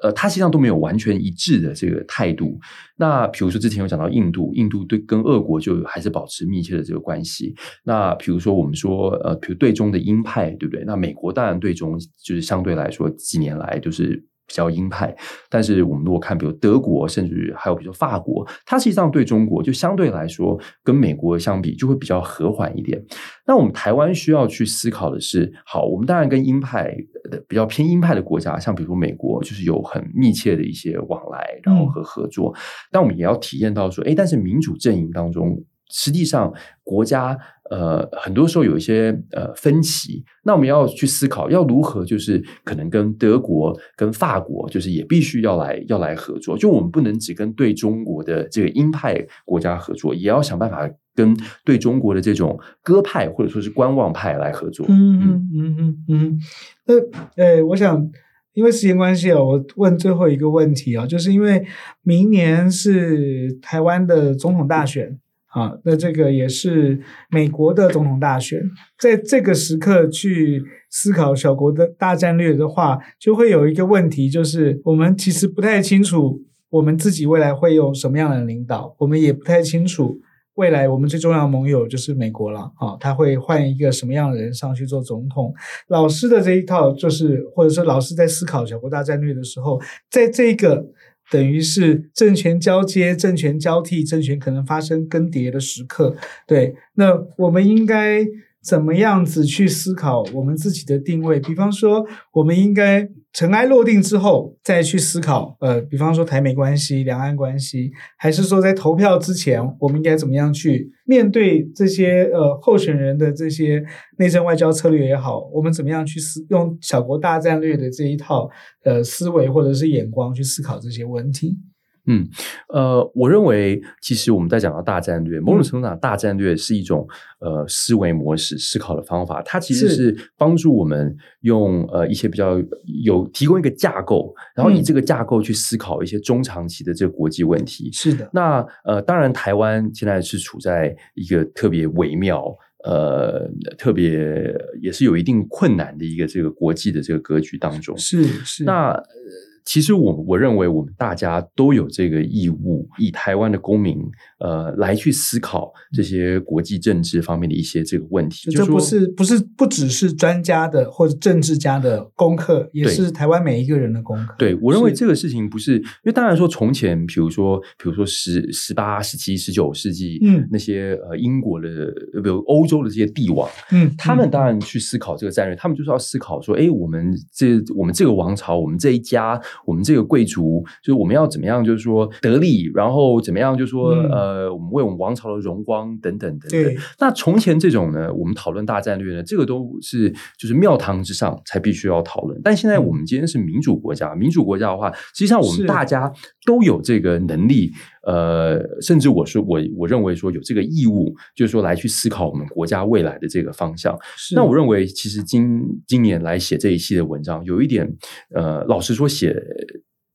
呃，他实际上都没有完全一致的这个态度。那比如说之前有讲到印度，印度对跟俄国就还是保持密切的这个关系。那比如说我们说，呃，比如对中的鹰派，对不对？那美国当然对中就是相对来说几年来就是。比较鹰派，但是我们如果看，比如德国，甚至还有比如法国，它实际上对中国就相对来说跟美国相比就会比较和缓一点。那我们台湾需要去思考的是，好，我们当然跟鹰派的比较偏鹰派的国家，像比如说美国，就是有很密切的一些往来，然后和合作。嗯、但我们也要体验到说，哎，但是民主阵营当中，实际上国家。呃，很多时候有一些呃分歧，那我们要去思考要如何，就是可能跟德国、跟法国，就是也必须要来要来合作。就我们不能只跟对中国的这个鹰派国家合作，也要想办法跟对中国的这种鸽派或者说是观望派来合作。嗯嗯嗯嗯嗯。那呃，我想因为时间关系啊，我问最后一个问题啊，就是因为明年是台湾的总统大选。啊，那这个也是美国的总统大选，在这个时刻去思考小国的大战略的话，就会有一个问题，就是我们其实不太清楚我们自己未来会用什么样的领导，我们也不太清楚未来我们最重要的盟友就是美国了啊，他会换一个什么样的人上去做总统？老师的这一套就是，或者说老师在思考小国大战略的时候，在这个。等于是政权交接、政权交替、政权可能发生更迭的时刻，对。那我们应该怎么样子去思考我们自己的定位？比方说，我们应该尘埃落定之后再去思考，呃，比方说台美关系、两岸关系，还是说在投票之前，我们应该怎么样去面对这些呃候选人的这些内政外交策略也好，我们怎么样去思用小国大战略的这一套呃思维或者是眼光去思考这些问题？嗯，呃，我认为其实我们在讲到大战略，某种程度上，大战略是一种呃思维模式、思考的方法。它其实是帮助我们用呃一些比较有提供一个架构，然后以这个架构去思考一些中长期的这个国际问题。是的。那呃，当然，台湾现在是处在一个特别微妙、呃，特别也是有一定困难的一个这个国际的这个格局当中。是是。那。其实我我认为我们大家都有这个义务，以台湾的公民呃来去思考这些国际政治方面的一些这个问题。这不是不是不只是专家的或者政治家的功课，也是台湾每一个人的功课。对，我认为这个事情不是，因为当然说从前，比如说比如说十十八、十七、十九世纪，嗯，那些呃英国的比如欧洲的这些帝王，嗯，他们当然去思考这个战略，他们就是要思考说，哎，我们这我们这个王朝，我们这一家。我们这个贵族，就是我们要怎么样，就是说得利，然后怎么样，就是说、嗯、呃，我们为我们王朝的荣光等等等等。那从前这种呢，我们讨论大战略呢，这个都是就是庙堂之上才必须要讨论。但现在我们今天是民主国家，嗯、民主国家的话，实际上我们大家都有这个能力，呃，甚至我说我我认为说有这个义务，就是说来去思考我们国家未来的这个方向。那我认为，其实今今年来写这一系列文章，有一点呃，老实说写。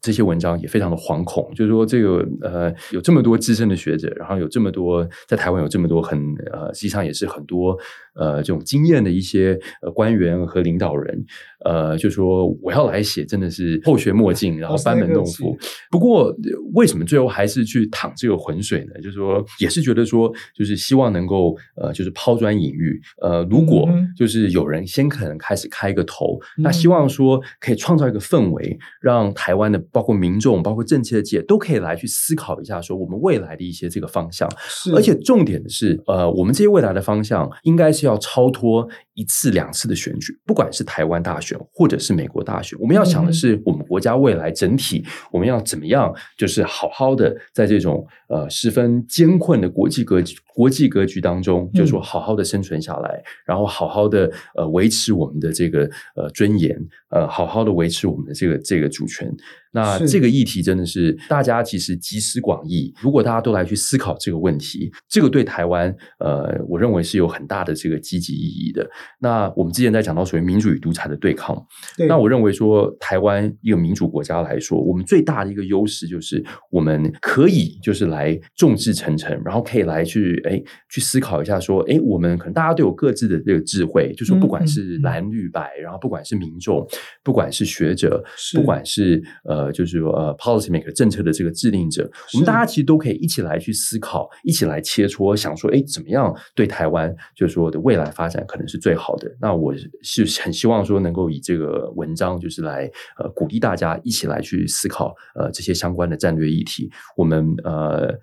这些文章也非常的惶恐，就是说这个呃，有这么多资深的学者，然后有这么多在台湾有这么多很呃，实际上也是很多呃这种经验的一些呃官员和领导人，呃，就说我要来写，真的是后学莫进，然后班门弄斧。不过为什么最后还是去淌这个浑水呢？就是说也是觉得说，就是希望能够呃，就是抛砖引玉。呃，如果就是有人先可能开始开一个头，嗯、那希望说可以创造一个氛围，让台湾的。包括民众，包括政界的界，都可以来去思考一下，说我们未来的一些这个方向。而且重点的是，呃，我们这些未来的方向，应该是要要超脱一次两次的选举，不管是台湾大选，或者是美国大选，我们要想的是，我们国家未来整体，我们要怎么样，就是好好的在这种呃十分艰困的国际格局、国际格局当中，就是说好好的生存下来，然后好好的呃维持我们的这个呃尊严，呃，好好的维持我们的这个这个主权。那这个议题真的是大家其实集思广益。如果大家都来去思考这个问题，这个对台湾，呃，我认为是有很大的这个积极意义的。那我们之前在讲到所谓民主与独裁的对抗，对，那我认为说台湾一个民主国家来说，我们最大的一个优势就是我们可以就是来众志成城，然后可以来去哎去思考一下说，哎，我们可能大家都有各自的这个智慧，就是不管是蓝绿白，然后不管是民众，不管是学者，不管是呃。呃，就是说，呃，policy maker 政策的这个制定者，我们大家其实都可以一起来去思考，一起来切磋，想说，哎，怎么样对台湾，就是说的未来发展可能是最好的。那我是很希望说，能够以这个文章，就是来呃鼓励大家一起来去思考，呃，这些相关的战略议题。我们呃。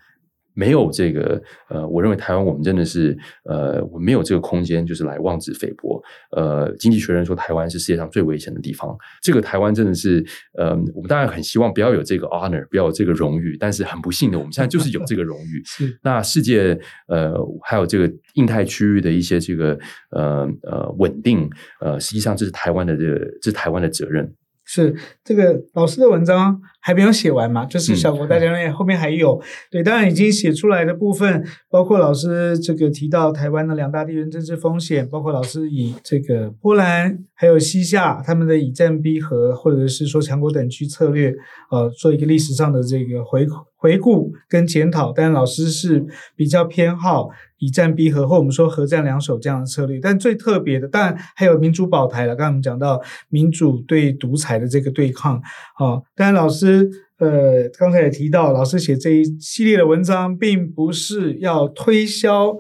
没有这个，呃，我认为台湾我们真的是，呃，我没有这个空间，就是来妄自菲薄。呃，经济学人说台湾是世界上最危险的地方，这个台湾真的是，呃，我们当然很希望不要有这个 honor，不要有这个荣誉，但是很不幸的，我们现在就是有这个荣誉。是。那世界，呃，还有这个印太区域的一些这个，呃呃，稳定，呃，实际上这是台湾的这个，这是台湾的责任。是这个老师的文章还没有写完嘛？就是小国大战略后面还有、嗯、对，当然已经写出来的部分，包括老师这个提到台湾的两大地缘政治风险，包括老师以这个波兰还有西夏他们的以战逼和，或者是说强国等区策略，呃，做一个历史上的这个回回顾跟检讨。但老师是比较偏好。以战逼和，或我们说和战两手这样的策略，但最特别的，当然还有民主保台了。刚才我们讲到民主对独裁的这个对抗，啊，当然老师呃刚才也提到，老师写这一系列的文章，并不是要推销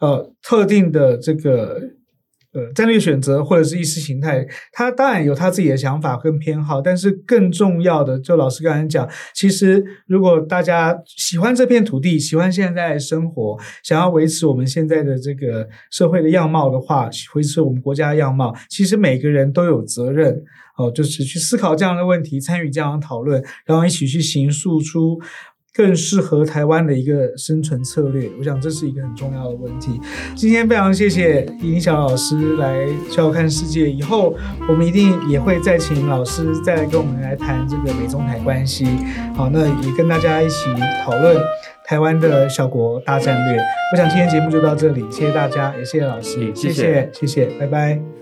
呃特定的这个呃，战略选择或者是意识形态，他当然有他自己的想法跟偏好，但是更重要的，就老师刚才讲，其实如果大家喜欢这片土地，喜欢现在生活，想要维持我们现在的这个社会的样貌的话，维持我们国家的样貌，其实每个人都有责任哦，就是去思考这样的问题，参与这样的讨论，然后一起去形塑出。更适合台湾的一个生存策略，我想这是一个很重要的问题。今天非常谢谢尹力晓老师来小小看世界，以后我们一定也会再请老师再来跟我们来谈这个美中台关系。好，那也跟大家一起讨论台湾的小国大战略。我想今天节目就到这里，谢谢大家，也谢谢老师，谢谢，谢谢，拜拜。